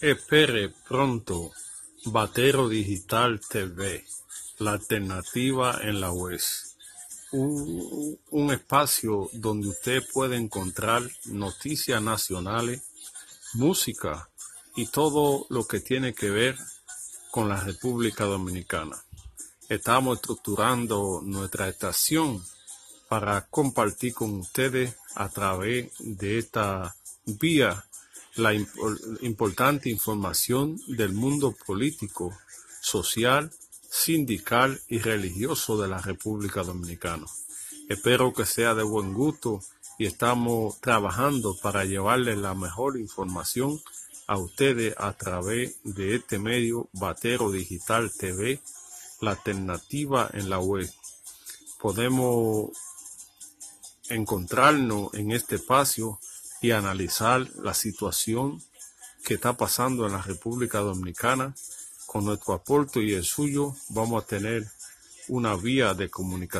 Espere pronto Batero Digital TV, la alternativa en la web. Un, espacio donde usted puede encontrar noticias nacionales, música y todo lo que tiene que ver con la República Dominicana. Estamos estructurando nuestra estación para compartir con ustedes a través de esta vía la importante información del mundo político, social, sindical y religioso de la República Dominicana. Espero que sea de buen gusto y estamos trabajando para llevarles la mejor información a ustedes a través de este medio Batero Digital TV, la alternativa en la web. Podemos encontrarnos en este espacio y analizar la situación que está pasando en la República Dominicana. Con nuestro aporte y el suyo vamos a tener una vía de comunicación